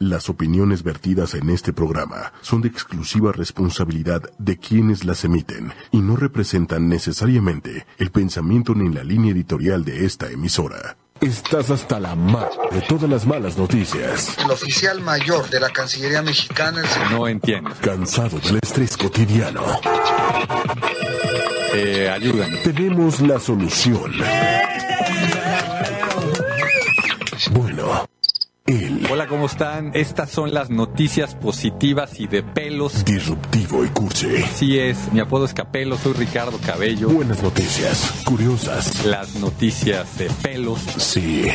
Las opiniones vertidas en este programa son de exclusiva responsabilidad de quienes las emiten y no representan necesariamente el pensamiento ni la línea editorial de esta emisora. Estás hasta la mar de todas las malas noticias. El oficial mayor de la Cancillería Mexicana, el señor... No entiendo. Cansado del estrés cotidiano. Eh, ayúdame. Tenemos la solución. ¿Cómo están? Estas son las noticias positivas y de pelos. disruptivo y cursi. Así es, mi apodo es Capelo, soy Ricardo Cabello. Buenas noticias, curiosas. Las noticias de pelos. Sí,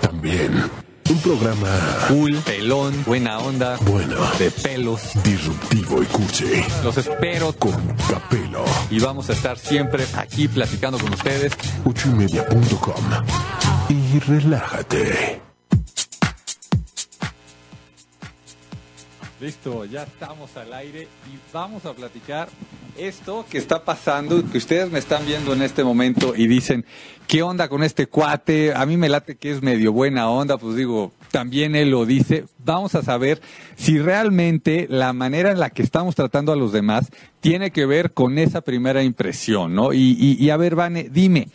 también. Un programa Cool, pelón, buena onda, bueno, de pelos. disruptivo y cursi. Los espero Con Capelo. y vamos a estar siempre aquí platicando con ustedes. ochoymedia.com. Y relájate. Listo, ya estamos al aire y vamos a platicar esto que está pasando, que ustedes me están viendo en este momento y dicen, ¿qué onda con este cuate? A mí me late que es medio buena onda, pues digo, también él lo dice. Vamos a saber si realmente la manera en la que estamos tratando a los demás tiene que ver con esa primera impresión, ¿no? Y, y, y a ver, Vane, dime,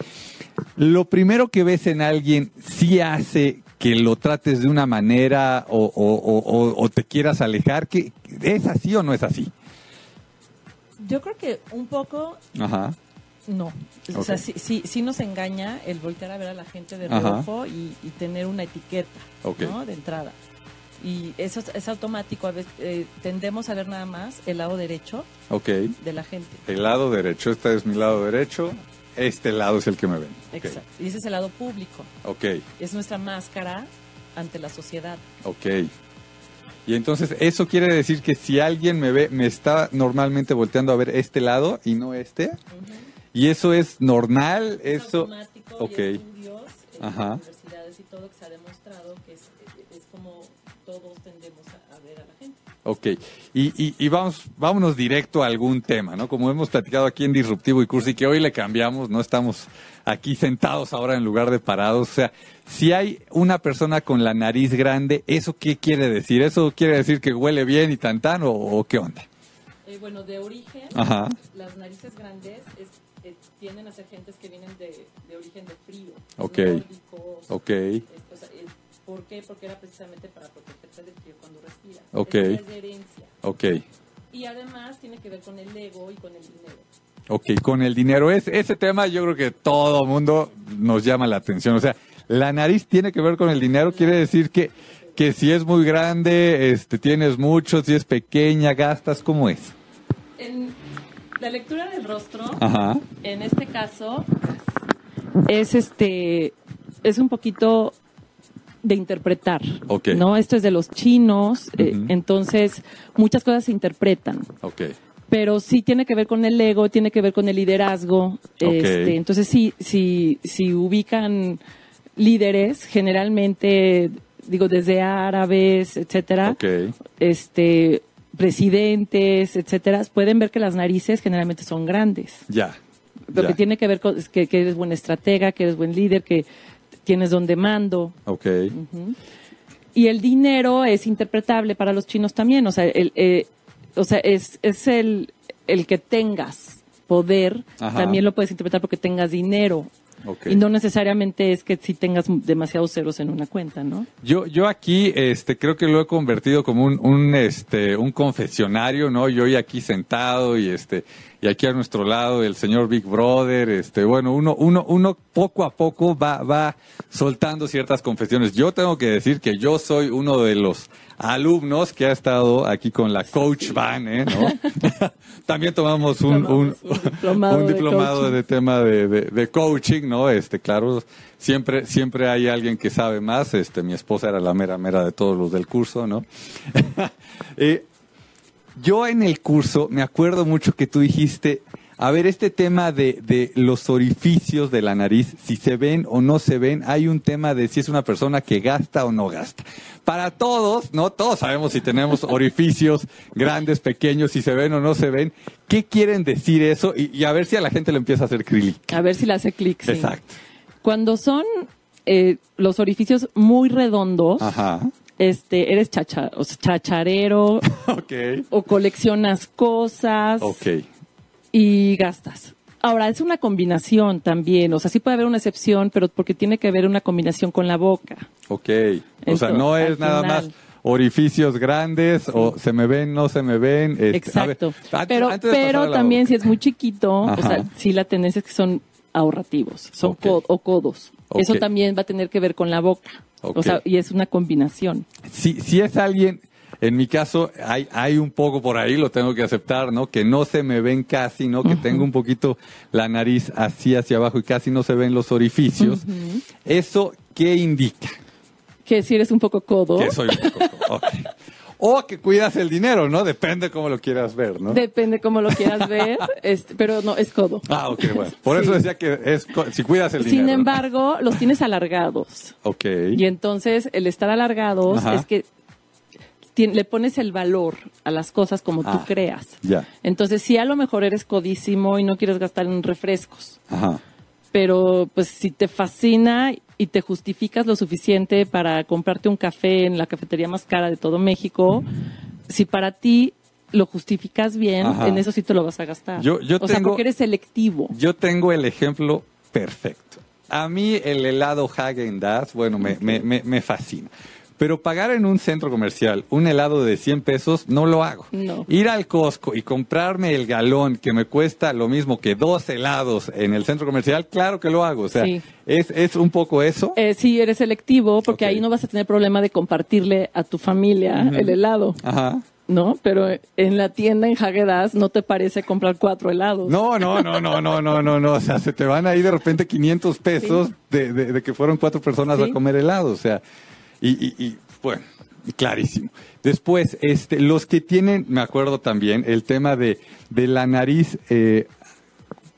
lo primero que ves en alguien sí hace que lo trates de una manera o, o- o- o- o te quieras alejar, que ¿es así o no es así? Yo creo que un poco Ajá. no. O sea, sí, sí, sí nos engaña el voltear a ver a la gente de Ajá. reojo y, y tener una etiqueta. ¿no? de entrada. Y eso es, es automático. A veces eh, tendemos a ver nada más el lado derecho de la gente. El lado derecho, este es mi lado derecho, este lado es el que me ven. Exacto. Y ese es el lado público. Ok, Es nuestra máscara ante la sociedad. ok. Y entonces eso quiere decir que si alguien me ve, me está normalmente volteando a ver este lado y no este. Y eso es normal, Es eso. automático Ok. y estudios Ajá. universidades y todo que se ha demostrado que es, es como todos tendemos Ok, y, y, y vamos, vámonos directo a algún tema, ¿no? Como hemos platicado aquí en Disruptivo y Cursi, que hoy le cambiamos, no estamos aquí sentados ahora en lugar de parados. O sea, si hay una persona con la nariz grande, ¿eso qué quiere decir? ¿Eso quiere decir que huele bien y tan tan o, o qué onda? Eh, bueno, de origen, Ajá, las narices grandes es- eh, tienden a ser gentes que vienen de, de origen de frío. Ok. nórdicos, ok, eh, o sea, eh, ¿Por qué? Porque era precisamente para protegerte del frío cuando respiras. Ok. Eso es de herencia. ok, Y además tiene que ver con el ego y con el dinero. ok. Con el dinero, es, ese tema yo creo que todo mundo nos llama la atención. O sea, la nariz tiene que ver con el dinero, quiere decir que, que si es muy grande, este, tienes mucho, si es pequeña, gastas, ¿cómo es? En la lectura del rostro, Ajá. en este caso, es este es un poquito de interpretar. Ok. ¿No? Esto es de los chinos, eh, entonces muchas cosas se interpretan. Ok, pero sí tiene que ver con el ego, tiene que ver con el liderazgo. Este, entonces, sí, sí, si ubican líderes, generalmente, digo, desde árabes, etcétera, este, presidentes, etcétera, pueden ver que las narices generalmente son grandes. ya. Lo ya. que tiene que ver con es que, que eres buen estratega, que eres buen líder, que tienes donde mando. Ok, Y el dinero es interpretable para los chinos también. O sea, el, eh, o sea es, es el, el que tengas poder, Ajá. también lo puedes interpretar porque tengas dinero. ok. Y no necesariamente es que si tengas demasiados ceros en una cuenta, ¿no? Yo, yo aquí, este, creo que lo he convertido como un, un, este, un confesionario, ¿no? Yo hoy aquí sentado y este, y aquí a nuestro lado el señor Big Brother, este, bueno, uno, uno, uno poco a poco va, va soltando ciertas confesiones. Yo tengo que decir que yo soy uno de los alumnos que ha estado aquí con la coach Van, ¿eh? ¿no? También tomamos un, un, diplomado un de diplomado coaching. de tema de, de, de coaching, ¿no? Este, claro, siempre, siempre hay alguien que sabe más. Este, mi esposa era la mera mera de todos los del curso, ¿no? Eh, yo en el curso me acuerdo mucho que tú dijiste, a ver, este tema de, de los orificios de la nariz, si se ven o no se ven, hay un tema de si es una persona que gasta o no gasta. Para todos, ¿no? Todos sabemos si tenemos orificios grandes, pequeños, si se ven o no se ven. ¿Qué quieren decir eso? Y, y a ver si a la gente le empieza a hacer clic. A ver si le hace clic. sí. Exacto. Cuando son eh, los orificios muy redondos, Ajá. Este, eres chacha, o sea, chacharero Ok. o coleccionas cosas Ok. y gastas. Ahora, es una combinación también, o sea, sí puede haber una excepción, pero porque tiene que haber una combinación con la boca. Ok. O sea, no es nada final- más orificios grandes o se me ven, no se me ven. este, ver, Exacto. antes- pero antes pero también boca. si es muy chiquito, o sea, sí la tendencia es que son ahorrativos, son Ok. co- o codos. Eso también va a tener que ver con la boca. Ok. O sea, y es una combinación. si, si es alguien, en mi caso, hay, hay un poco por ahí, lo tengo que aceptar, ¿no? Que no se me ven casi, ¿no? Que tengo un poquito la nariz así hacia abajo y casi no se ven los orificios. ¿Eso qué indica? Que si eres un poco codo, Que soy un poco... ok. O que cuidas el dinero, ¿no? Depende cómo lo quieras ver, ¿no? depende cómo lo quieras ver, este, pero no, es codo. Ah, ok, bueno. Por eso Sí. decía que es si cuidas el dinero. Sin ¿no? embargo, los tienes alargados. Ok. Y entonces el estar alargados Ajá. es que le pones el valor a las cosas como Ah, tú creas. Ya. Entonces, si a lo mejor eres codísimo y no quieres gastar en refrescos, Ajá. pero pues si te fascina y te justificas lo suficiente para comprarte un café en la cafetería más cara de todo México, si para ti lo justificas bien, Ajá. en eso sí te lo vas a gastar. Yo- yo o sea, tengo- porque eres selectivo. Yo tengo el ejemplo perfecto. A mí el helado Hagen Dazs, bueno, me, me, me, me fascina. Pero pagar en un centro comercial un helado de 100 pesos no lo hago. No. Ir al Costco y comprarme el galón que me cuesta lo mismo que dos helados en el centro comercial, claro que lo hago. O sea, Sí. es, es un poco eso. Eh, sí, eres selectivo porque ahí no vas a tener problema de compartirle a tu familia el helado, Ajá. ¿no? Pero en la tienda en Hagedas no te parece comprar cuatro helados. No, no, no, no, no, no, no, no. O sea, se te van ahí de repente 500 pesos de, de- de que fueron cuatro personas Sí. a comer helado. O sea, y, y, y, bueno, clarísimo. Después, este, los que tienen, me acuerdo también, el tema de, de la nariz, eh,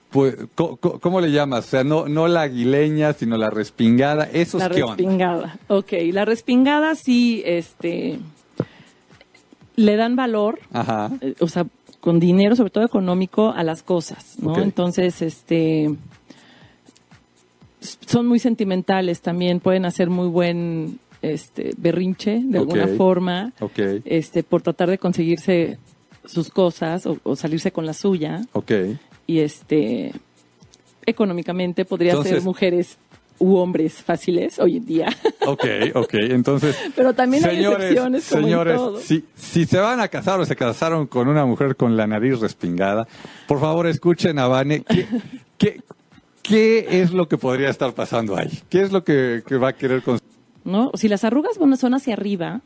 pues, ¿cómo le llamas? O sea, no, no la aguileña, sino la respingada. ¿Esos La qué onda? respingada. Ok, la respingada sí, este, le dan valor, Ajá. eh, o sea, con dinero, sobre todo económico, a las cosas, ¿no? Entonces, este, son muy sentimentales también, pueden hacer muy buen, este, berrinche de alguna forma, este, por tratar de conseguirse sus cosas o, o salirse con la suya ok. y este, económicamente podría Entonces- ser mujeres u hombres fáciles hoy en día. Ok, ok. Entonces, Pero también hay excepciones como en señores, todo. Si, si se van a casar o se casaron con una mujer con la nariz respingada, por favor escuchen a Vane. ¿Qué, qué, qué es lo que podría estar pasando ahí? ¿Qué es lo que, que va a querer con... ¿no? Si las arrugas bueno, son hacia arriba,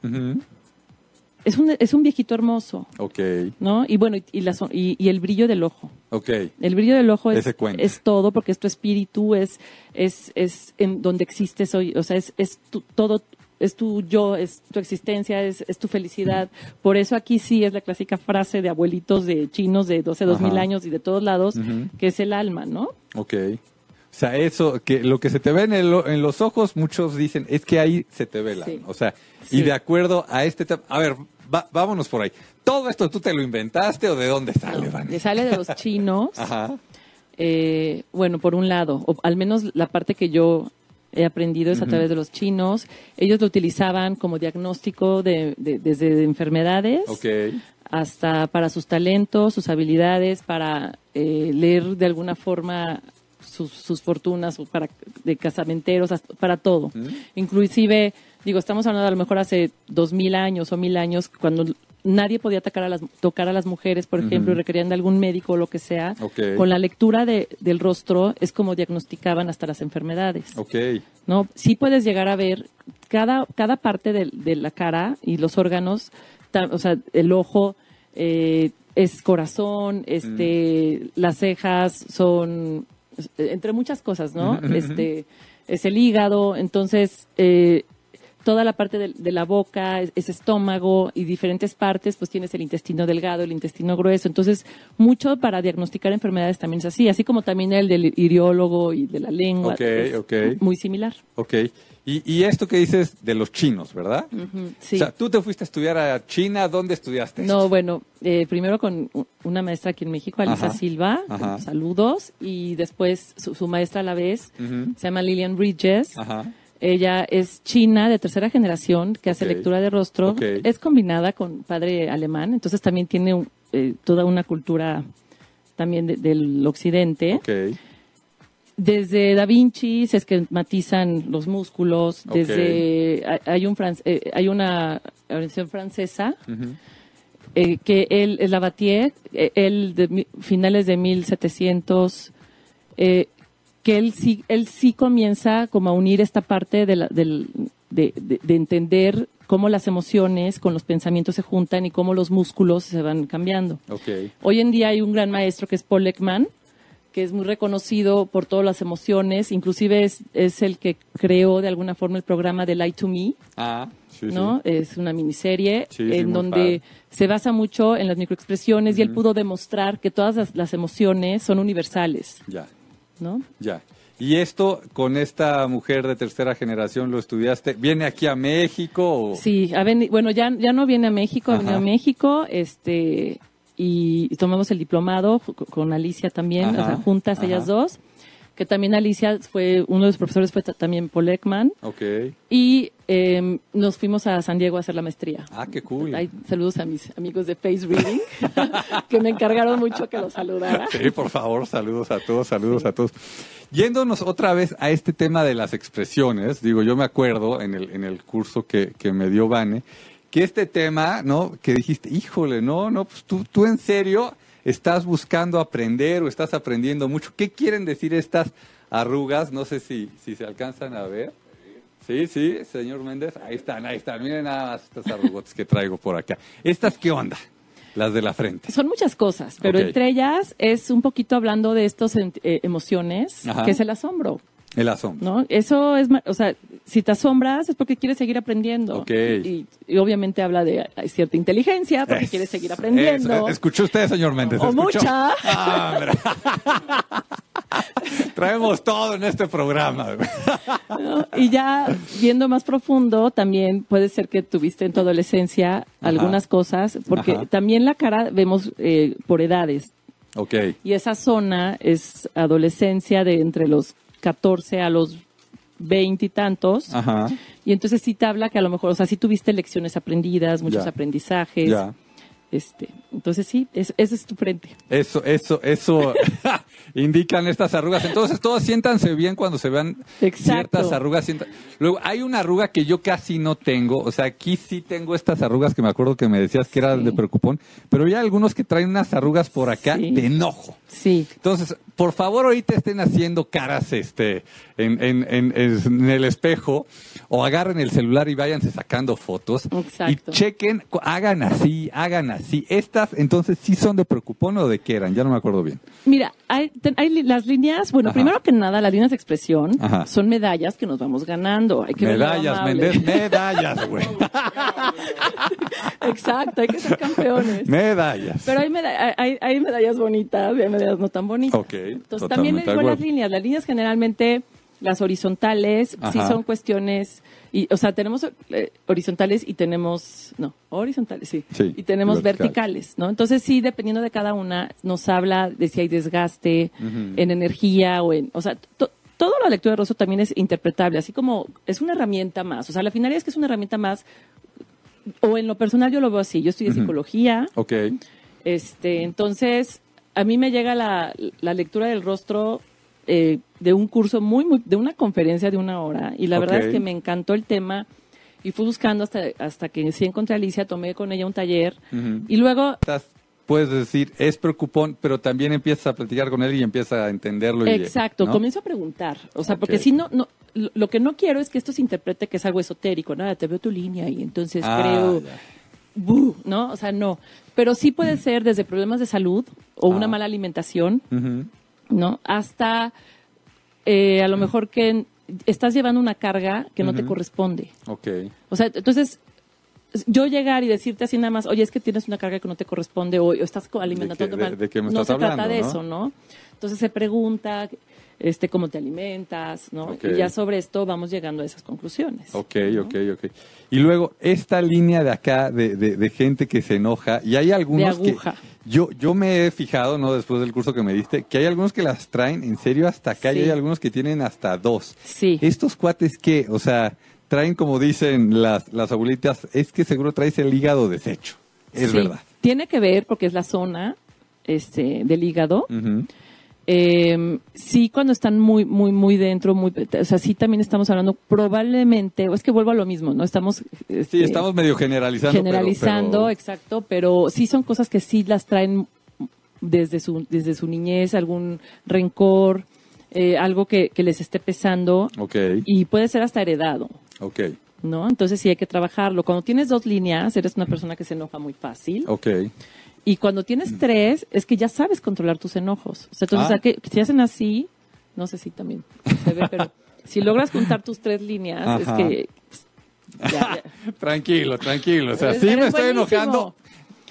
es un, es un viejito hermoso, Ok, ¿no? Y bueno, y, y la y- y el brillo del ojo. ok. El brillo del ojo es, es todo porque es tu espíritu, es, es, es en donde existes hoy, o sea, es, es tu, todo, es tu yo, es tu existencia, es, es tu felicidad. Por eso aquí sí es la clásica frase de abuelitos de chinos de 12, 2000 Ajá. años y de todos lados, que es el alma, ¿no? Ok. O sea, eso, que lo que se te ve en, el- en los ojos, muchos dicen, es que ahí se te ve la. Sí. O sea, y de acuerdo a este tema. A ver, va- vámonos por ahí. ¿Todo esto tú te lo inventaste o de dónde sale, Vane? Le sale de los chinos. Ajá. Eh, bueno, por un lado, o al menos la parte que yo he aprendido es a través de los chinos. Ellos lo utilizaban como diagnóstico de, de- desde enfermedades Ok. hasta para sus talentos, sus habilidades, para eh, leer de alguna forma sus, sus fortunas, para de casamenteros, para todo. Inclusive, digo, estamos hablando a lo mejor hace dos mil años o mil años, cuando nadie podía atacar a las, tocar a las mujeres, por ejemplo, y requerían de algún médico o lo que sea. Con la lectura de- del rostro es como diagnosticaban hasta las enfermedades. ¿no? Sí puedes llegar a ver cada, cada parte de, de la cara y los órganos, o sea, el ojo eh, es corazón, este, las cejas son, entre muchas cosas, ¿no? Este, es el hígado, entonces, eh, toda la parte de, de la boca, es, es estómago y diferentes partes, pues tienes el intestino delgado, el intestino grueso. Entonces, mucho para diagnosticar enfermedades también es así, así como también el del iriólogo y de la lengua. Ok, es ok. Muy similar. Ok. Y, y esto que dices de los chinos, ¿verdad? Sí. O sea, tú te fuiste a estudiar a China, ¿dónde estudiaste? No, bueno, eh, primero con una maestra aquí en México, Alisa Ajá, Silva, ajá. saludos, y después su, su maestra a la vez, se llama Lillian Bridges. Ajá. Ella es china de tercera generación que hace lectura de rostro. Es combinada con padre alemán, entonces también tiene eh, toda una cultura también del occidente. Desde Da Vinci se esquematizan los músculos. Desde hay un eh, hay una organización francesa eh, que él es Lavatier, él de finales de 1700 eh, que él sí, él sí comienza como a unir esta parte de, de, entender cómo las emociones con los pensamientos se juntan y cómo los músculos se van cambiando. Hoy en día hay un gran maestro que es Paul Ekman, que es muy reconocido por todas las emociones, inclusive es, es el que creó de alguna forma el programa de Light to Me. Ah, ¿no? Es una miniserie en donde se basa mucho en las microexpresiones y él pudo demostrar que todas las, las emociones son universales. Ya. ¿no? Ya. ¿Y esto con esta mujer de tercera generación lo estudiaste? ¿Viene aquí a México? Sí, bueno, ya, ya no viene a México, viene a México, este, y, tomamos el diplomado con Alicia también, o sea, juntas ellas dos que también Alicia fue, uno de los profesores fue también Paul Ekman. Ok. Y em, nos fuimos a San Diego a hacer la maestría. Ah, qué cool. saludos a mis amigos de Face Reading, que me encargaron mucho que los saludara. Sí, por favor, saludos a todos, saludos a todos. Yéndonos otra vez a este tema de las expresiones, digo, yo me acuerdo en el, en el curso que, que me dio Vane, que este tema, ¿no? Que dijiste, híjole, no, no, pues tú, tú en serio estás buscando aprender o estás aprendiendo mucho. ¿Qué quieren decir estas arrugas? No sé si, si se alcanzan a ver. Sí, sí, señor Méndez. Ahí están, ahí están. Miren nada más estas arrugotas que traigo por acá. ¿Estas qué onda? Las de la frente. Son muchas cosas, pero entre ellas es un poquito hablando de estas eh, emociones, que es el asombro. El asombro. ¿No? Eso es, o sea, si te asombras es porque quieres seguir aprendiendo. Y, obviamente habla de cierta inteligencia porque quieres seguir aprendiendo. Escuchó usted, señor Méndez. O mucha. Ah, Traemos todo en este programa. Y ya viendo más profundo, también puede ser que tuviste en tu adolescencia algunas cosas, porque también la cara vemos eh, por edades. Okay. Y esa zona es adolescencia de entre los 14 a los 20 y tantos. Ajá. Y entonces sí te habla que a lo mejor, o sea, sí tuviste lecciones aprendidas, muchos aprendizajes. Ya. Este, entonces sí, eso, es tu frente. Eso, eso, eso indican estas arrugas. Entonces todos siéntanse bien cuando se vean ciertas arrugas. Luego hay una arruga que yo casi no tengo. O sea, aquí sí tengo estas arrugas que me acuerdo que me decías que eran de preocupón. Pero hay algunos que traen unas arrugas por acá de enojo. Sí. Entonces, por favor, ahorita estén haciendo caras este, en, en, en, en el espejo o agarren el celular y váyanse sacando fotos. Exacto. Y chequen, hagan así, hagan así. Estas, entonces, ¿sí son de preocupón o de qué eran? Ya no me acuerdo bien. Mira, hay, hay las líneas, bueno, primero que nada, las líneas de expresión son medallas que nos vamos ganando. Hay que medallas, Méndez, medallas, güey. Exacto, hay que ser campeones. Medallas. Pero hay, hay, hay, medallas bonitas y hay medallas no tan bonitas. Ok. Entonces, también le digo las líneas. Las líneas generalmente las horizontales sí son cuestiones, y, o sea, tenemos eh, horizontales y tenemos, no, horizontales, sí, y tenemos verticales, ¿no? Entonces sí, dependiendo de cada una, nos habla de si hay desgaste en energía o en, o sea, todo la lectura de rostro también es interpretable, así como es una herramienta más, o sea, la finalidad es que es una herramienta más, o en lo personal yo lo veo así, yo estudié psicología. Ok. Este, entonces, a mí me llega la, la lectura del rostro eh, de un curso muy, muy, de una conferencia de una hora y la verdad es que me encantó el tema y fui buscando hasta, hasta que sí encontré a Alicia, tomé con ella un taller y luego... Puedes decir, es preocupón, pero también empiezas a platicar con él y empiezas a entenderlo. Exacto, comienzo a preguntar, o sea, porque si no, no, lo que no quiero es que esto se interprete que es algo esotérico, ¿no? Te veo tu línea y entonces ah, creo... ¿no? O sea, no. Pero sí puede ser desde problemas de salud o una ah. mala alimentación, ¿no? Hasta eh, a lo mejor que estás llevando una carga que no te corresponde. Ok. O sea, entonces yo llegar y decirte así nada más, oye, es que tienes una carga que no te corresponde o, estás alimentando mal. no se trata de eso, ¿no? Entonces se pregunta este cómo te alimentas, ¿no? Y ya sobre esto vamos llegando a esas conclusiones. Ok, ok, ok. Y luego, esta línea de acá de, de, gente que se enoja, y hay algunos de aguja. Yo, yo me he fijado, ¿no? Después del curso que me diste, que hay algunos que las traen en serio hasta acá y hay algunos que tienen hasta dos. Sí. Estos cuates que, o sea, traen como dicen las, las abuelitas, es que seguro traes el hígado deshecho. Es Sí. verdad. Tiene que ver porque es la zona este, del hígado. Eh, sí, cuando están muy, muy, muy dentro, muy, o sea, sí también estamos hablando probablemente, o es que vuelvo a lo mismo, ¿no? Estamos Sí, este, estamos medio generalizando. generalizando, pero- exacto, pero sí son cosas que sí las traen desde su, desde su niñez, algún rencor, eh, algo que, que les esté pesando Ok, y puede ser hasta heredado. ok, ¿No? Entonces sí hay que trabajarlo. Cuando tienes dos líneas, eres una persona que se enoja muy fácil. ok. Y cuando tienes tres, es que ya sabes controlar tus enojos. O sea, entonces, Ah. o sea, que, si hacen así, no sé si también se ve, pero si logras juntar tus tres líneas, Ajá. es que... pues, ya, ya. Tranquilo, tranquilo. O sea, sí me estoy buenísimo. enojando.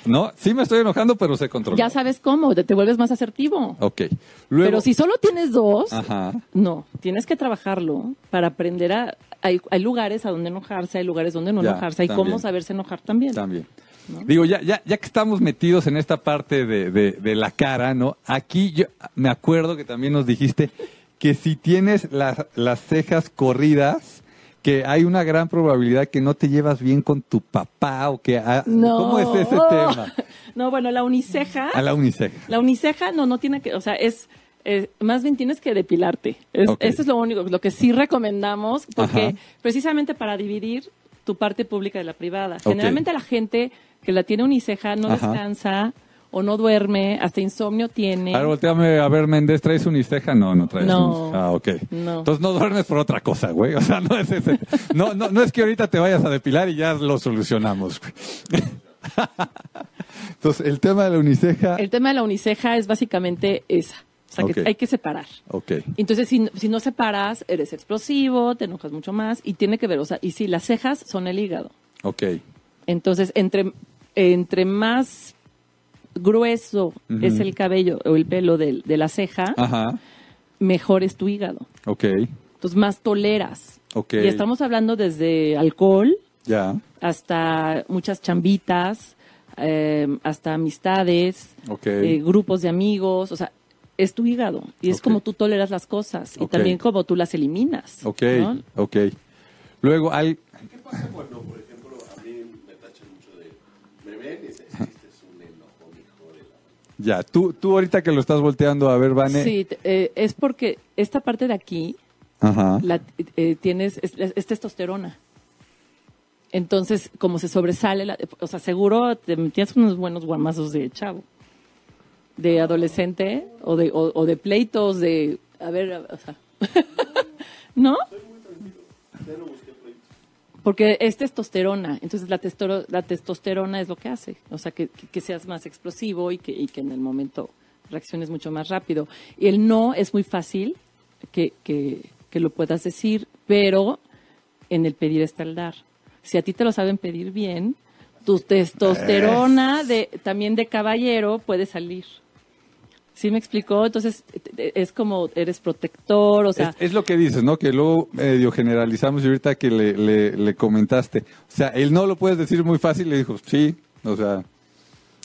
No, sí me estoy enojando, pero se controla. Ya sabes cómo, te, te vuelves más asertivo. Ok. Luego, Pero si solo tienes dos, Ajá. no, tienes que trabajarlo para aprender a... Hay, hay lugares a donde enojarse, hay lugares donde no Ya, enojarse, hay también. cómo saberse enojar también. También. ¿No? Digo, ya, ya, ya que estamos metidos en esta parte de, de- de la cara, ¿no? Aquí yo me acuerdo que también nos dijiste que si tienes las, las cejas corridas, que hay una gran probabilidad que no te llevas bien con tu papá o que... ah, No. ¿Cómo es ese tema? No, bueno, la uniceja... A la uniceja. La uniceja no, no tiene que, o sea, es, eh, más bien tienes que depilarte. Es-. Eso es lo único, lo que sí recomendamos, porque Ajá. precisamente para dividir tu parte pública de la privada. Generalmente la gente que la tiene uniceja no Ajá. descansa o no duerme, hasta insomnio tiene. A ver, volteame a ver, Méndez, ¿traes uniceja? No, no traes No. uniceja. Ah, ok. No. Entonces no duermes por otra cosa, güey. O sea, no es ese. No, no, no es que ahorita te vayas a depilar y ya lo solucionamos, güey. Entonces, el tema de la uniceja. El tema de la uniceja es básicamente esa. O sea, Ok. que hay que separar. Ok. Entonces, si, si no separas, eres explosivo, te enojas mucho más y tiene que ver, o sea, y sí, las cejas son el hígado. Ok. Entonces, entre, entre más grueso es el cabello o el pelo de, la ceja, Ajá. mejor es tu hígado. Ok. Entonces, más toleras. Ok. Y estamos hablando desde alcohol Ya. hasta muchas chambitas, eh, hasta amistades, Ok. eh, grupos de amigos, o sea, es tu hígado y es como tú toleras las cosas y también como tú las eliminas. Ok. ¿no? Ok. Luego, al. ¿Qué pasa cuando, por ejemplo, Ya. Tú, tú ahorita que lo estás volteando a ver, Vane. Sí, eh, es porque esta parte de aquí Ajá. la, eh, tienes es, es testosterona. Entonces, como se sobresale, la- o sea, seguro te tienes unos buenos guamazos de chavo, de adolescente o de, o, o de pleitos, de, a ver, o sea, ¿no? Porque es testosterona, entonces la, testoro- la testosterona es lo que hace, o sea, que, que- seas más explosivo y que, y que en el momento reacciones mucho más rápido. Y el no es muy fácil que, que, que lo puedas decir, pero en el pedir está el dar. Si a ti te lo saben pedir bien, tu testosterona de, también de caballero puede salir. ¿Sí me explicó? Entonces te- te- es como eres protector, o sea, es, es lo que dices, ¿no? Que luego medio generalizamos y ahorita que le, le, le comentaste. O sea, él no lo puedes decir muy fácil, le dijo, sí, o sea,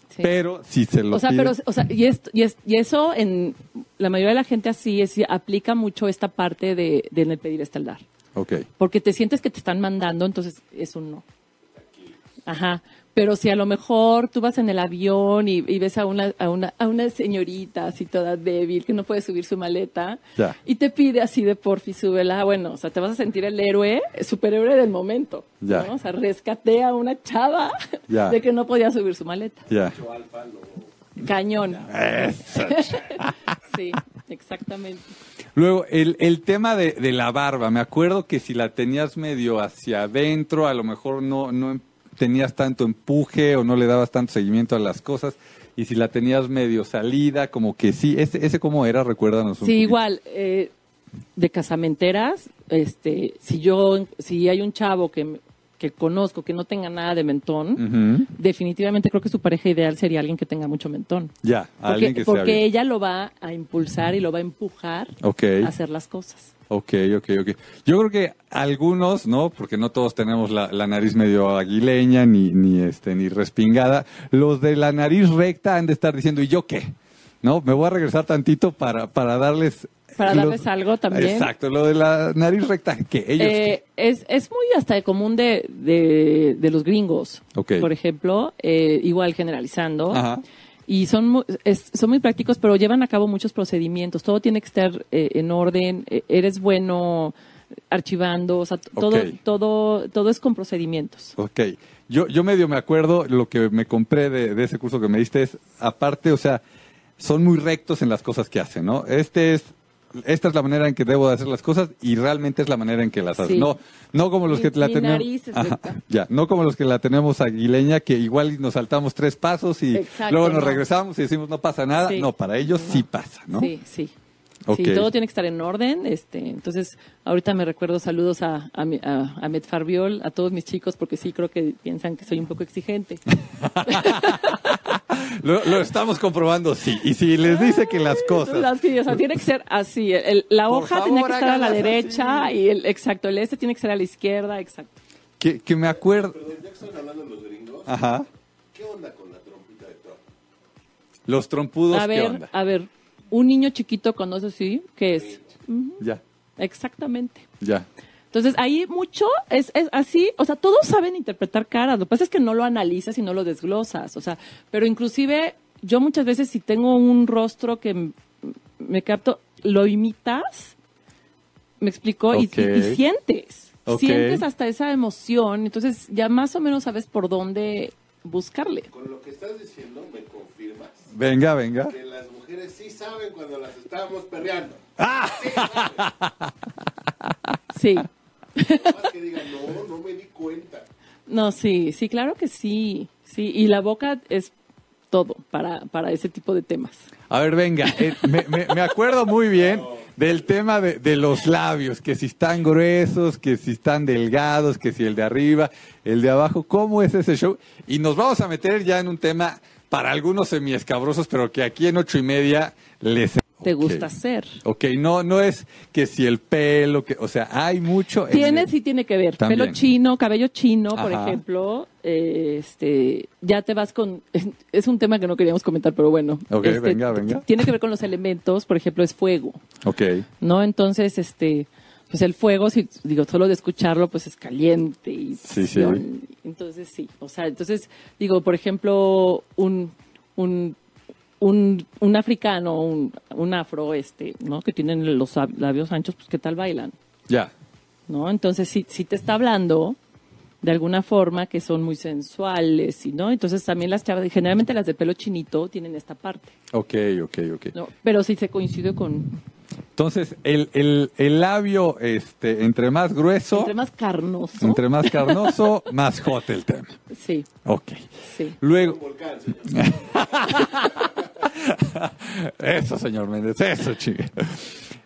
sí. pero si se lo O sea, pide- pero, o sea, y, esto- y, es- y eso en la mayoría de la gente así es, aplica mucho esta parte de, de en el pedir está el dar. Ok, Porque te sientes que te están mandando, entonces es un no. Ajá. Pero si a lo mejor tú vas en el avión y, y ves a una, a, una, a una señorita así toda débil que no puede subir su maleta Ya. y te pide así de porfi, súbela, bueno, o sea, te vas a sentir el héroe, superhéroe del momento. Ya. ¿no? O sea, rescaté a una chava Ya. de que no podía subir su maleta. ya. Cañón. Sí, exactamente. Luego, el, el tema de, de la barba, me acuerdo que si la tenías medio hacia adentro, a lo mejor no, no tenías tanto empuje o no le dabas tanto seguimiento a las cosas, y si la tenías medio salida, como que sí, ese, ese cómo era, recuérdanos un Sí, poquito. igual, eh, de casamenteras, este, si yo, si hay un chavo que, que conozco que no tenga nada de mentón, definitivamente creo que su pareja ideal sería alguien que tenga mucho mentón. Ya, Porque, alguien que porque ella lo va a impulsar y lo va a empujar a hacer las cosas. Ok, ok, ok. Yo creo que algunos, ¿no? Porque no todos tenemos la, la nariz medio aguileña ni, ni, este, ni respingada. Los de la nariz recta han de estar diciendo, ¿y yo qué? ¿No? Me voy a regresar tantito para, para darles... Para darles algo también. Exacto, lo de la nariz recta, que ellos... Eh, es, es muy hasta común de, de, de los gringos, por ejemplo, eh, igual generalizando. Ajá. Y son muy, es- son muy prácticos, pero llevan a cabo muchos procedimientos. Todo tiene que estar eh, en orden. eh, eres bueno archivando, o sea, todo, todo, todo es con procedimientos. Ok. Yo, yo medio me acuerdo, lo que me compré de, de ese curso que me diste es, aparte, o sea, son muy rectos en las cosas que hacen, ¿no? Este es, esta es la manera en que debo de hacer las cosas y realmente es la manera en que las hacen. Sí. No, no como los Mi- que la tenemos. Ajá, ya, no como los que la tenemos aguileña, que igual nos saltamos tres pasos y Exacto, luego nos no. regresamos y decimos no pasa nada. Sí. No, para ellos sí pasa, ¿no? Sí, sí. Sí, todo tiene que estar en orden. Este, entonces, ahorita me recuerdo saludos a, a, mi- a, a Met Farbiol, a todos mis chicos, porque sí creo que piensan que soy un poco exigente. Lo, lo estamos comprobando, sí. Y si les dice que las cosas. Las que- o sea, tiene que ser así. El- la hoja favor, tiene que estar a la derecha así. y el exacto, el este tiene que ser a la izquierda, exacto. Que, que me acuerdo. Perdón, ya que están hablando de los gringos, Ajá. ¿qué onda con la trompita de Trump? Los trompudos, A ¿qué ver, onda? a ver, un niño chiquito conoce así, ¿qué es? Ya, Exactamente. ya. Entonces, ahí mucho es, es así, o sea, todos saben interpretar caras, lo que pasa es que no lo analizas y no lo desglosas, o sea, pero inclusive yo muchas veces si tengo un rostro que me capto, lo imitas, me explicó, y- Ok. y, y sientes, sientes hasta esa emoción, entonces ya más o menos sabes por dónde buscarle. Con lo que estás diciendo, me confirmas Venga, venga. que las mujeres sí saben cuando las estábamos perreando. Sí. Más que digan, no, no me di cuenta. No, sí, sí, claro que sí, sí, y la boca es todo para, para ese tipo de temas. A ver, venga. eh, me, me- me acuerdo muy bien del tema de, de los labios, que si están gruesos, que si están delgados, que si el de arriba, el de abajo. ¿Cómo es ese show? Y nos vamos a meter ya en un tema para algunos semiescabrosos, pero que aquí en ocho y media les... Te gusta hacer. Ok, no, no es que si el pelo, que, o sea, hay mucho... en Tiene, el- sí tiene que ver. También. Pelo chino, cabello chino, por ejemplo. eh, este, ya te vas con. Es un tema que no queríamos comentar, pero bueno. Ok, Este, venga, venga. Tiene que ver con los elementos, por ejemplo, es fuego, Ok, ¿no? Entonces, este. Pues el fuego, si digo, solo de escucharlo, pues es caliente y Sí, pasión. Entonces, sí. O sea, entonces, digo, por ejemplo, un, un, un, un africano, un, un afro, este, ¿no? Que tienen los lab- labios anchos, pues, ¿qué tal bailan? ya. ¿no? Entonces, si, si te está hablando de alguna forma que son muy sensuales, y ¿no? Entonces también las chavas, generalmente las de pelo chinito tienen esta parte, Ok, ok, ok. ¿no? Pero si se coincide con, Entonces, el, el, el labio, este, entre más grueso, entre más carnoso, entre más carnoso, más hot el tema. sí, Ok. sí. Luego, Volcán, señor. eso, señor Méndez, eso, chica.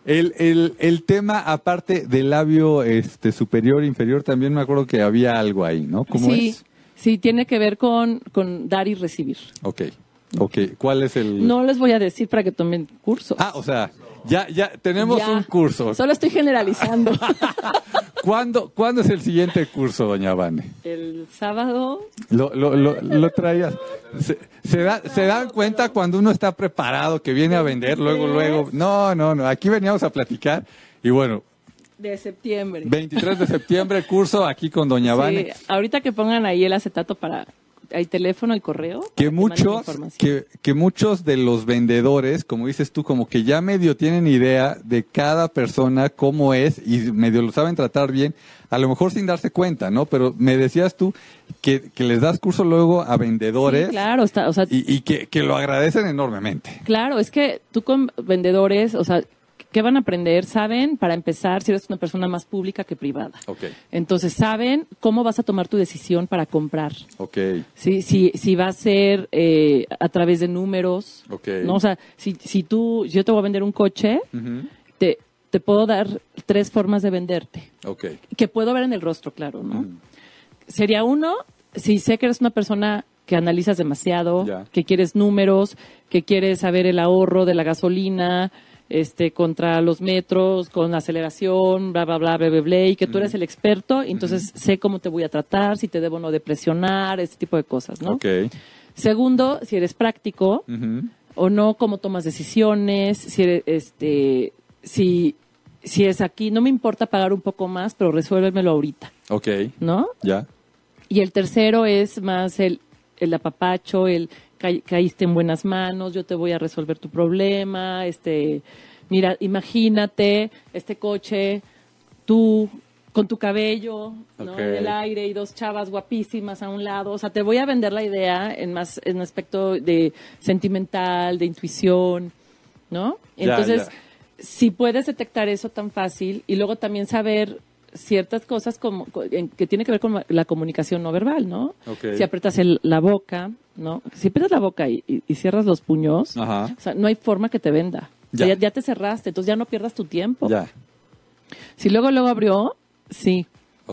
El, el, el tema, aparte del labio este, superior, inferior, también me acuerdo que había algo ahí, ¿no? ¿Cómo sí, es? sí, tiene que ver con, con dar y recibir. Ok, ok. ¿Cuál es el...? No les voy a decir para que tomen curso. Ah, o sea, ya, ya tenemos Ya. un curso. Solo estoy generalizando. ¿Cuándo, ¿Cuándo es el siguiente curso, doña Vane? El sábado, Lo, lo, lo, lo traías. Se, se, da- se dan cuenta cuando uno está preparado, que viene a vender, luego, luego. No, no, no. Aquí veníamos a platicar. Y bueno, de septiembre. 23 de septiembre, curso aquí con doña Sí, Vane. ahorita que pongan ahí el acetato para... Hay teléfono y correo. Que muchos, que, que muchos de los vendedores, como dices tú, como que ya medio tienen idea de cada persona, cómo es, y medio lo saben tratar bien, a lo mejor sin darse cuenta, ¿no? Pero me decías tú que, que les das curso luego a vendedores. Sí, claro, está, o sea, y, y que, que lo agradecen enormemente. claro, es que tú con vendedores, o sea, ¿qué van a aprender? Saben, para empezar, si eres una persona más pública que privada. Ok, Entonces, saben cómo vas a tomar tu decisión para comprar. ok, Sí, si, si va a ser eh, a través de números, ok. ¿no? O sea, si, si tú, yo te voy a vender un coche, te, te puedo dar tres formas de venderte. Ok, que puedo ver en el rostro, claro, ¿no? Sería uno, si sé que eres una persona que analizas demasiado, que quieres números, que quieres saber el ahorro de la gasolina, este, contra los metros, con aceleración, bla, bla, bla, bla, bla, bla, y que tú eres el experto, entonces sé cómo te voy a tratar, si te debo o no de presionar, ese tipo de cosas, ¿no? Ok. Segundo, si eres práctico o no, cómo tomas decisiones, si eres, este, si, si es aquí, no me importa pagar un poco más, pero resuélvemelo ahorita, Ok. ¿no? Ya. Y el tercero es más el, el apapacho, el caíste en buenas manos, yo te voy a resolver tu problema, este, mira, imagínate este coche, tú con tu cabello. En el aire y dos chavas guapísimas a un lado, o sea, te voy a vender la idea en más, en aspecto de sentimental, de intuición, ¿no? Ya, Entonces, ya. si puedes detectar eso tan fácil y luego también saber ciertas cosas como que tiene que ver con la comunicación no verbal, ¿no? Si aprietas el- la boca, ¿no? Si aprietas la boca y, y- y cierras los puños, Ajá. o sea, no hay forma que te venda. O sea, Ya. Te cerraste, entonces ya no pierdas tu tiempo. Ya. Si luego luego abrió, sí.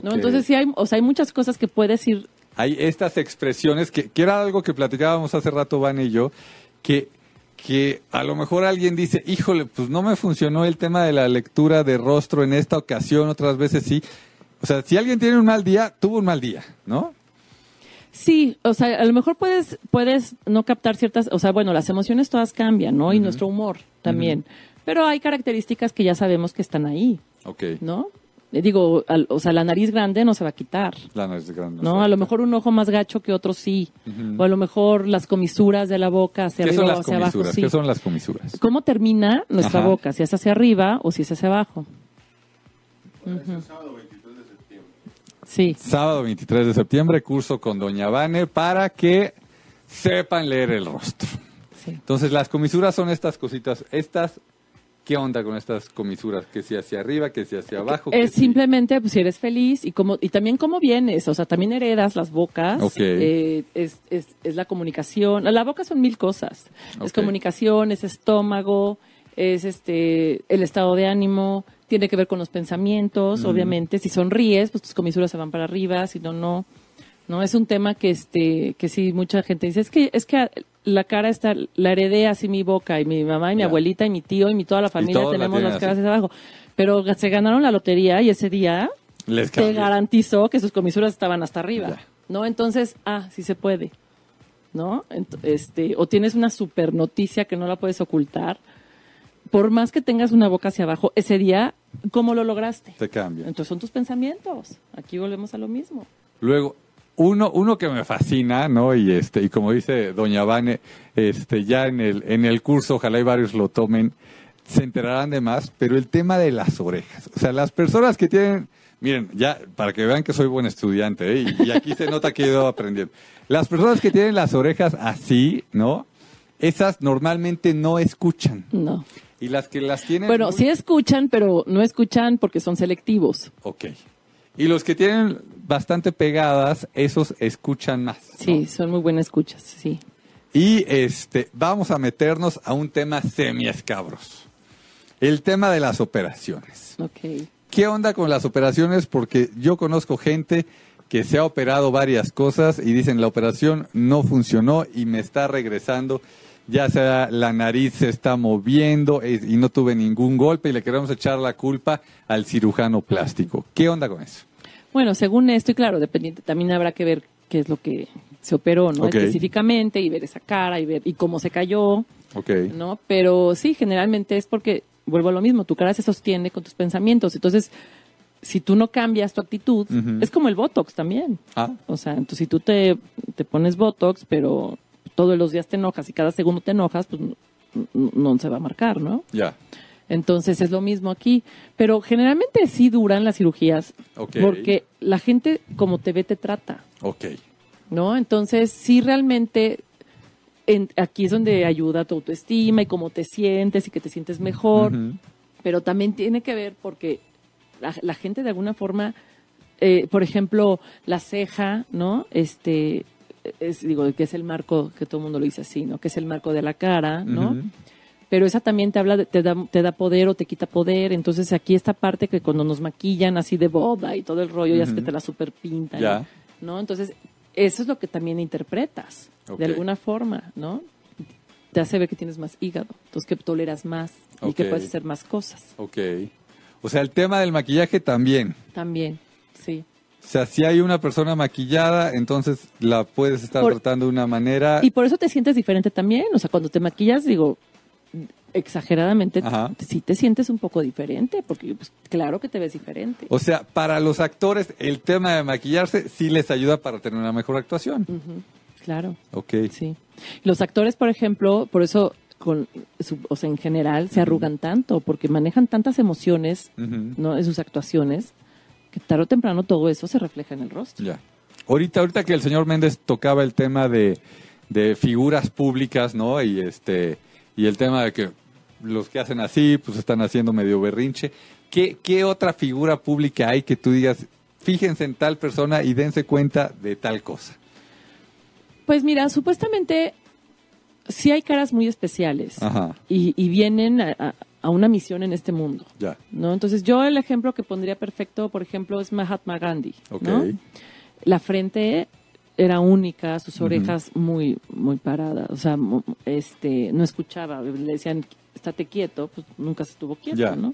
¿no? Entonces sí hay, o sea, hay muchas cosas que puedes ir hay estas expresiones que, que era algo que platicábamos hace rato, Van y yo, que, que a lo mejor alguien dice, híjole, pues no me funcionó el tema de la lectura de rostro en esta ocasión, otras veces sí. O sea, si alguien tiene un mal día, tuvo un mal día, ¿no? Sí, o sea, a lo mejor puedes, puedes no captar ciertas, o sea, bueno, las emociones todas cambian, ¿no? Y nuestro humor también. Pero hay características que ya sabemos que están ahí, Ok. ¿no? Eh, Digo, al- o sea, la nariz grande no se va a quitar, La nariz grande. ¿no? A lo mejor un ojo más gacho que otro sí. O a lo mejor las comisuras de la boca hacia ¿Qué arriba son o las hacia abajo, sí. ¿Qué son las comisuras? ¿Cómo termina nuestra Ajá. boca? Si es hacia arriba o si es hacia abajo. Ese sábado 23 de septiembre. Sí. Sábado 23 de septiembre, curso con Doña Vane para que sepan leer el rostro. sí. Entonces, las comisuras son estas cositas. Estas, ¿qué onda con estas comisuras? Que si hacia arriba, que si hacia abajo. Es si- simplemente pues, si eres feliz y como y también cómo vienes, o sea, también heredas las bocas. Ok. eh, es, es, es la comunicación. La boca son mil cosas. Es comunicación, es estómago, es este el estado de ánimo, tiene que ver con los pensamientos, obviamente. Si sonríes, pues tus comisuras se van para arriba, si no, no. No, es un tema que este que sí mucha gente dice, es que es que la cara está la heredé así mi boca y mi mamá y mi Ya. abuelita y mi tío y mi toda la familia la tenemos las caras hacia abajo. Pero se ganaron la lotería y ese día Les te garantizó que sus comisuras estaban hasta arriba. Ya. ¿No? Entonces, ah, sí se puede. ¿No? Este, o tienes una super noticia que no la puedes ocultar. Por más que tengas una boca hacia abajo, ese día, ¿cómo lo lograste? Te cambia. Entonces son tus pensamientos. Aquí volvemos a lo mismo. Luego, uno, uno que me fascina, ¿no? Y este, y como dice Doña Vane, este, ya en el, en el curso, ojalá y varios lo tomen, se enterarán de más, pero el tema de las orejas. O sea, las personas que tienen, miren, ya, para que vean que soy buen estudiante, ¿eh? y, y aquí se nota que he ido aprendiendo. Las personas que tienen las orejas así, ¿no? Esas normalmente no escuchan. No. Y las que las tienen. Bueno, muy- sí escuchan, pero no escuchan porque son selectivos. Ok. Y los que tienen bastante pegadas, esos escuchan más. ¿no? Sí, son muy buenas escuchas, sí. Y este, vamos a meternos a un tema semiescabros. El tema de las operaciones. Ok. ¿Qué onda con las operaciones? Porque yo conozco gente que se ha operado varias cosas y dicen la operación no funcionó y me está regresando. Ya sea la nariz se está moviendo eh, y no tuve ningún golpe y le queremos echar la culpa al cirujano plástico. ¿Qué onda con eso? Bueno, según esto, y claro, dependiente, también habrá que ver qué es lo que se operó, ¿no? Específicamente, y ver esa cara, y ver, y cómo se cayó, Ok. ¿no? Pero sí, generalmente es porque, vuelvo a lo mismo, tu cara se sostiene con tus pensamientos. Entonces, si tú no cambias tu actitud, es como el Botox también. Ah, O sea, entonces, si tú te, te pones Botox, pero todos los días te enojas y cada segundo te enojas, pues no, se va a marcar, ¿no? ya. Entonces es lo mismo aquí. Pero generalmente sí duran las cirugías Ok. porque la gente como te ve te trata, Ok. ¿no? Entonces sí realmente en- aquí es donde ayuda tu autoestima y cómo te sientes y que te sientes mejor. Pero también tiene que ver porque la, la gente de alguna forma, eh, por ejemplo, la ceja, ¿no? Este, es, digo, que es el marco, que todo el mundo lo dice así, ¿no? Que es el marco de la cara, ¿no? Pero esa también te habla, de- te da, te da poder o te quita poder. Entonces aquí esta parte que cuando nos maquillan así de boda y todo el rollo, ya es que te la super pintan. Ya. ¿no? Entonces, eso es lo que también interpretas, de alguna forma, ¿no? Te hace ver que tienes más hígado, entonces que toleras más y que puedes hacer más cosas. Ok. O sea, el tema del maquillaje también. También. O sea, si hay una persona maquillada, entonces la puedes estar Por- tratando de una manera. Y por eso te sientes diferente también. O sea, cuando te maquillas, digo, exageradamente, sí te sientes un poco diferente, porque pues, claro que te ves diferente. O sea, para los actores, el tema de maquillarse sí les ayuda para tener una mejor actuación. Claro, Ok. sí. Los actores, por ejemplo, por eso, con, su- o sea, en general, se arrugan tanto, porque manejan tantas emociones en sus actuaciones, que tarde o temprano todo eso se refleja en el rostro. Ya. Ahorita, ahorita que el señor Méndez tocaba el tema de, de figuras públicas, ¿no? Y este, y el tema de que los que hacen así, pues están haciendo medio berrinche. ¿Qué, qué otra figura pública hay que tú digas, fíjense en tal persona y dense cuenta de tal cosa? Pues mira, supuestamente sí hay caras muy especiales Ajá. y, y vienen a- a- a una misión en este mundo. Ya. ¿no? Entonces yo el ejemplo que pondría perfecto, por ejemplo, es Mahatma Gandhi. Ok. ¿no? La frente era única, sus orejas muy muy paradas, o sea, este, no escuchaba, le decían, estate quieto, pues nunca se estuvo quieto, Ya. ¿no?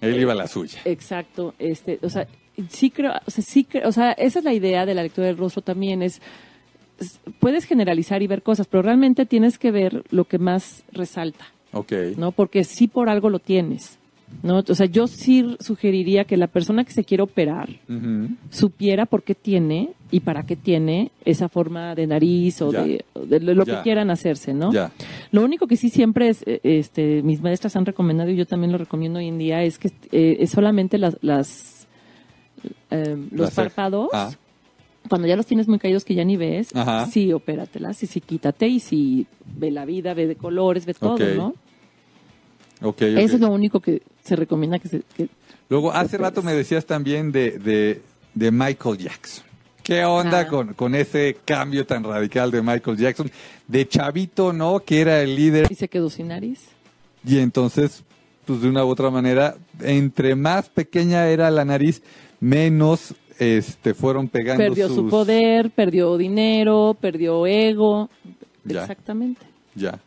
Él iba a la suya. Exacto, este, o sea, sí creo, o sea, sí creo, o sea, esa es la idea de la lectura del rostro también, es, es- puedes generalizar y ver cosas, pero realmente tienes que ver lo que más resalta. Ok. ¿no? Porque sí por algo lo tienes, ¿no? O sea, yo sí sugeriría que la persona que se quiere operar supiera por qué tiene y para qué tiene esa forma de nariz o de, lo Ya. que quieran hacerse, ¿no? Ya. Lo único que sí siempre es, eh, este, mis maestras han recomendado y yo también lo recomiendo hoy en día es que eh, es solamente las, las eh, los Las párpados. Ah. Cuando ya los tienes muy caídos que ya ni ves, Ajá. sí, opératelas, y sí, quítate, y sí, ve la vida, ve de colores, ve todo. ¿no? Ok, ok. Eso es lo único que se recomienda que se... que- Luego, hace rato me decías también de, de, de Michael Jackson. ¿Qué onda Ah. con, con ese cambio tan radical de Michael Jackson? De chavito, ¿no? Que era el líder. y se quedó sin nariz. Y entonces, pues de una u otra manera, entre más pequeña era la nariz, menos este, fueron pegando Perdió sus... su poder, perdió dinero, perdió ego. Ya. Exactamente. Ya.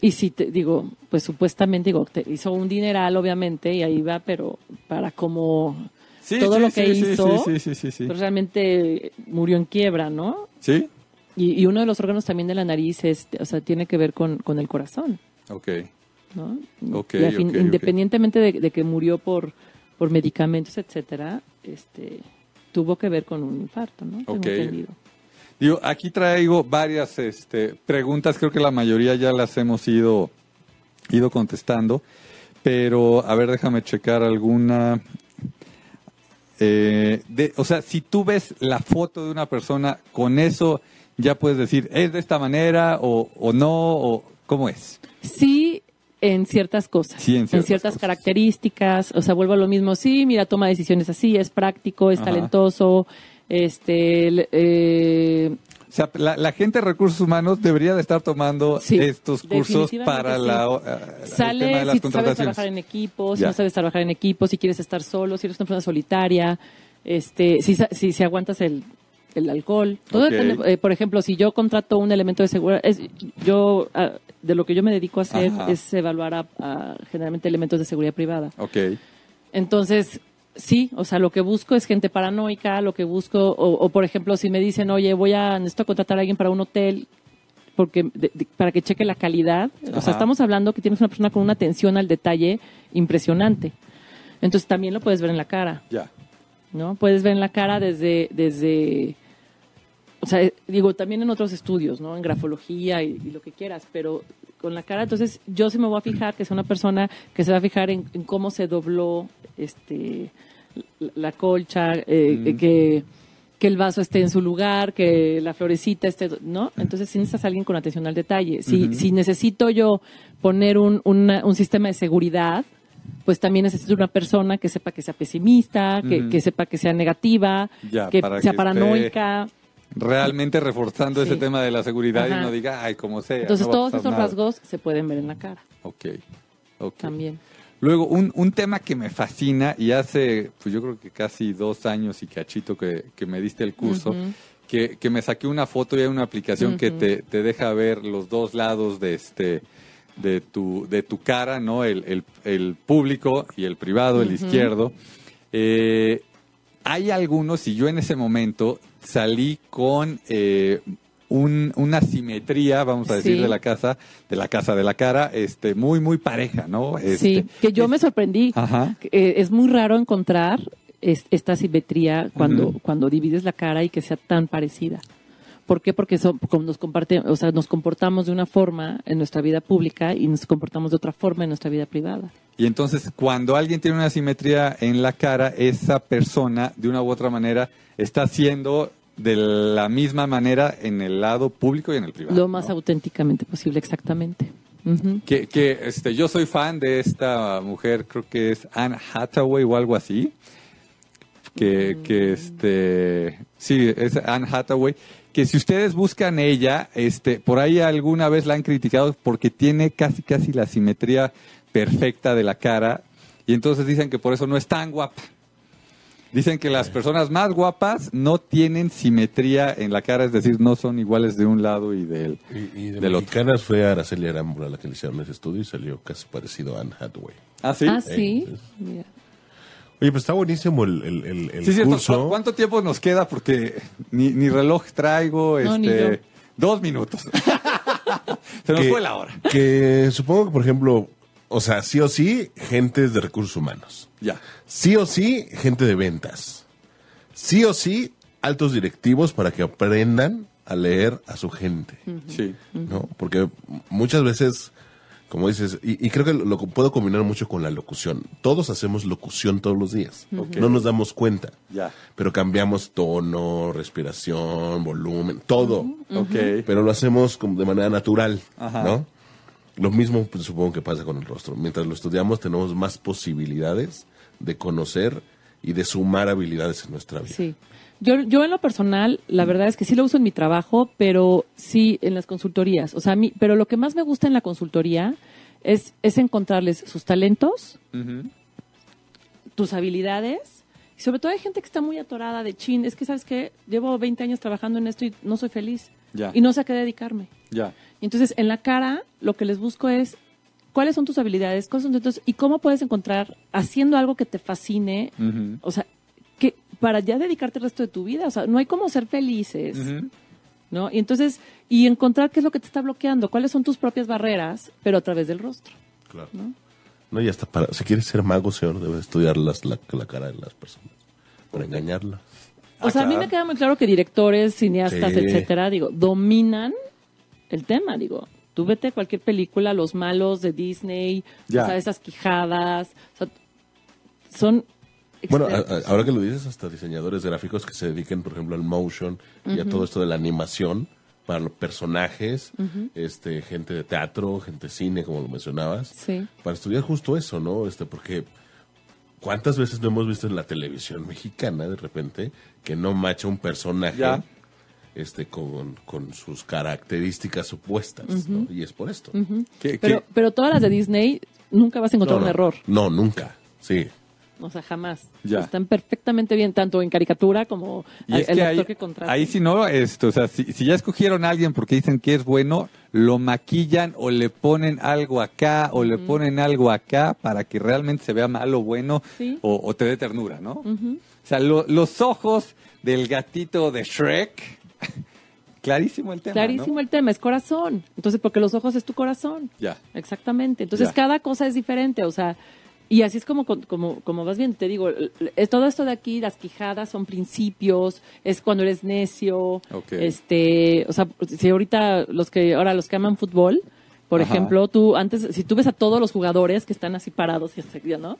Y si te digo, pues supuestamente digo, te hizo un dineral obviamente y ahí va, pero para como Sí, todo sí, lo que sí, hizo, sí. pues realmente murió en quiebra, ¿no? ¿Sí? Y, y uno de los órganos también de la nariz es, o sea, tiene que ver con, con el corazón, Ok. ¿no? Ok, Y al fin- ok, ok. independientemente de, de que murió por, por medicamentos, etcétera, este, tuvo que ver con un infarto, ¿no? Tengo entendido. Digo, aquí traigo varias este, preguntas, creo que la mayoría ya las hemos ido, ido contestando, pero a ver, déjame checar alguna. Eh, de, o sea, si tú ves la foto de una persona, con eso ya puedes decir, ¿es de esta manera o, o no? o ¿Cómo es? Sí, en ciertas cosas. Sí, en ciertas cosas. características. O sea, vuelvo a lo mismo. Sí, mira, toma decisiones así, es práctico, es Ajá. talentoso. Este, eh, O sea, la, la gente de recursos humanos debería de estar tomando Sí, estos cursos para sí. la, el sale tema de las si sabes contrataciones. trabajar en equipo, si Ya. no sabes trabajar en equipo, si quieres estar solo, si eres una persona solitaria, este, si, sa- si, si aguantas el, el alcohol. Todo depende, eh, por ejemplo, si yo contrato un elemento de seguridad, es, yo, ah, de lo que yo me dedico a hacer Ajá. es evaluar a, a generalmente elementos de seguridad privada. Ok, Entonces, sí, o sea, lo que busco es gente paranoica, lo que busco, o, o, por ejemplo, si me dicen, oye, voy a, necesito contratar a alguien para un hotel, porque de- de- para que cheque la calidad. O sea, estamos hablando que tienes una persona con una atención al detalle impresionante. Entonces también lo puedes ver en la cara, ya. ¿no? Puedes ver en la cara desde, desde, o sea, digo, también en otros estudios, ¿no? En grafología y, y lo que quieras, pero con la cara, entonces yo sí me voy a fijar que es una persona que se va a fijar en, en cómo se dobló, este, la, la colcha, eh, Mm. que, que el vaso esté en su lugar, que la florecita esté, ¿no? Entonces sí necesitas a alguien con atención al detalle. Si, si necesito yo poner un, una- un sistema de seguridad, pues también necesito una persona que sepa que sea pesimista, que, que sepa que sea negativa, Ya, que sea que paranoica. Realmente reforzando Sí. ese tema de la seguridad y Ajá. no diga, ay, como sea. Entonces no todos esos nada". rasgos se pueden ver en la cara Ok, ok. también. Luego, un, un tema que me fascina y hace, pues yo creo que casi dos años y cachito que, que me diste el curso, que, que me saqué una foto y hay una aplicación que te, te deja ver los dos lados de este de tu, de tu cara, ¿no? El, el, el público y el privado, el izquierdo. Eh, hay algunos, y yo en ese momento salí con eh, un- una simetría, vamos a decir, Sí. de la casa, de la casa de la cara, este, muy, muy pareja, ¿no? Este, sí, que yo me sorprendí. Ajá. Eh, es muy raro encontrar es- esta simetría cuando, cuando divides la cara y que sea tan parecida. ¿Por qué? Porque son- nos, comparte, o sea, nos comportamos de una forma en nuestra vida pública y nos comportamos de otra forma en nuestra vida privada. Y entonces, cuando alguien tiene una simetría en la cara, esa persona, de una u otra manera, está haciendo de la misma manera en el lado público y en el privado. Lo más ¿no? auténticamente posible, exactamente. Que, que este, yo soy fan de esta mujer, creo que es Anne Hathaway o algo así. Que, Mm. que este, sí, es Anne Hathaway. Que si ustedes buscan ella, este, por ahí alguna vez la han criticado porque tiene casi, casi la simetría perfecta de la cara. Y entonces dicen que por eso no es tan guapa. Dicen que las personas más guapas no tienen simetría en la cara, es decir, no son iguales de un lado y del, Y, y de del otro. mexicanas fue Araceli Arámbula la que le hicieron ese estudio y salió casi parecido a Anne Hathaway. ¿Ah, sí? Ah, sí. Sí. Mira. Oye, pues está buenísimo el, el, el, el Sí, cierto. curso. ¿Cu- ¿Cuánto tiempo nos queda? Porque ni, ni reloj traigo. No, ni este, yo. Dos minutos. Se nos que, fue la hora. Que supongo que, por ejemplo, o sea, sí o sí, gentes de recursos humanos. Ya. Sí o sí, gente de ventas. Sí o sí, altos directivos para que aprendan a leer a su gente. Sí. ¿no? Porque muchas veces, como dices, y, y creo que lo, lo puedo combinar mucho con la locución. Todos hacemos locución todos los días. No nos damos cuenta. Ya. Pero cambiamos tono, respiración, volumen, todo. Ok. Pero lo hacemos como de manera natural, Ajá. ¿no? Lo mismo pues, supongo que pasa con el rostro. Mientras lo estudiamos tenemos más posibilidades de conocer y de sumar habilidades en nuestra vida. Sí. Yo, yo en lo personal, la verdad es que sí lo uso en mi trabajo, pero sí en las consultorías. O sea, a mí, pero lo que más me gusta en la consultoría es, es encontrarles sus talentos, tus habilidades. Y sobre todo hay gente que está muy atorada de chin. Es que, ¿sabes qué? Llevo 20 años trabajando en esto y no soy feliz. Ya. Y no sé a qué dedicarme. Ya. Y entonces, en la cara, lo que les busco es cuáles son tus habilidades, cuáles son tus y cómo puedes encontrar haciendo algo que te fascine, o sea, para ya dedicarte el resto de tu vida, o sea, no hay como ser felices. ¿no? Y entonces, y encontrar qué es lo que te está bloqueando, cuáles son tus propias barreras, pero a través del rostro, Claro. ¿no? No, y hasta para, si quieres ser mago, señor, debe estudiar las, la, la cara de las personas. Para engañarla. O sea, a mí me queda muy claro que directores, cineastas, Sí. etcétera, digo, dominan el tema, digo. Tú vete a cualquier película, los malos de Disney, Ya. o sea, esas quijadas, o sea, son Bueno, a- ahora que lo dices, hasta diseñadores gráficos que se dediquen, por ejemplo, al motion y a todo esto de la animación para los personajes, este, gente de teatro, gente de cine, como lo mencionabas, Sí. para estudiar justo eso, ¿no? Este, porque cuántas veces no hemos visto en la televisión mexicana, de repente, que no macha un personaje Ya. este, con, con sus características supuestas, ¿no? Y es por esto. ¿Qué- Pero, qué- pero todas las de Disney nunca vas a encontrar No, un error. No, nunca. Sí. O sea, jamás. Ya. Están perfectamente bien, tanto en caricatura como Y el, es el que actor ahí, que contrata. ahí si no, esto, o sea, si, si ya escogieron a alguien porque dicen que es bueno, lo maquillan o le ponen algo acá o le ponen algo acá para que realmente se vea malo o bueno Sí. o, o te dé ternura, ¿no? O sea, lo- los ojos del gatito de Shrek, clarísimo el tema. Clarísimo ¿no? el tema, es corazón. Entonces, porque los ojos es tu corazón. Ya. Exactamente. Entonces, Ya. cada cosa es diferente, o sea, y así es como, como, como vas viendo. Te digo, todo esto de aquí, las quijadas son principios, es cuando eres necio. Ok. Este, o sea, si ahorita los que, ahora los que aman fútbol, por Ajá. ejemplo, tú antes, si tú ves a todos los jugadores que están así parados y aquí, ¿no?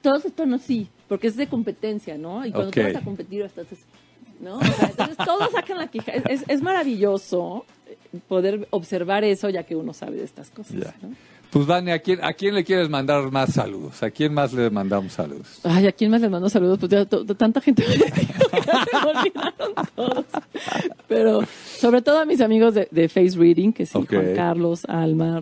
Todos están así, porque es de competencia, ¿no? Y cuando Ok. tú vas a competir, estás así, ¿no? O sea, entonces todos sacan la quija. Es, es- es maravilloso poder observar eso ya que uno sabe de estas cosas. ¿no? Pues Vane, ¿a quién, ¿a quién le quieres mandar más saludos? ¿A quién más le mandamos saludos? Ay, ¿a quién más les mando saludos? Pues ya tanta gente me dijo que ya se me olvidaron todos. Pero sobre todo a mis amigos de, de Face Reading, que sí, Ok. Juan Carlos, Alma.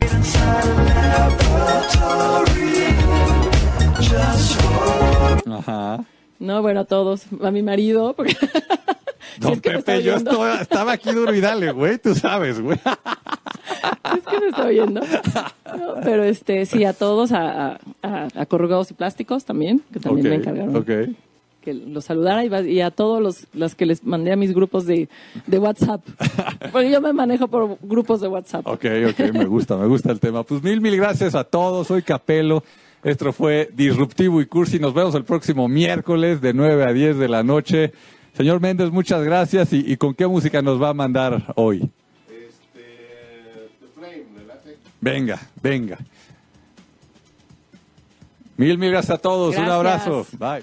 Ajá. No, bueno, a todos. A mi marido, porque... Don Pepe, yo estaba aquí duro y dale, güey, tú sabes, güey. es que me está oyendo. pero este, sí, a todos, a, a, corrugados y plásticos también, que también me encargaron. Que los saludara y, a todos los, los, que les mandé a mis grupos de, de WhatsApp. Porque yo me manejo por grupos de WhatsApp. Ok, ok, me gusta, me gusta el tema. Pues mil, mil gracias a todos. Soy Capelo. Esto fue Disruptivo y Cursi. Nos vemos el próximo miércoles de 9 a 10 de la noche. Señor Méndez, muchas gracias. ¿Y, con qué música nos va a mandar hoy? Este, The Flame, Venga, venga. Mil, mil gracias a todos. Un abrazo. Bye.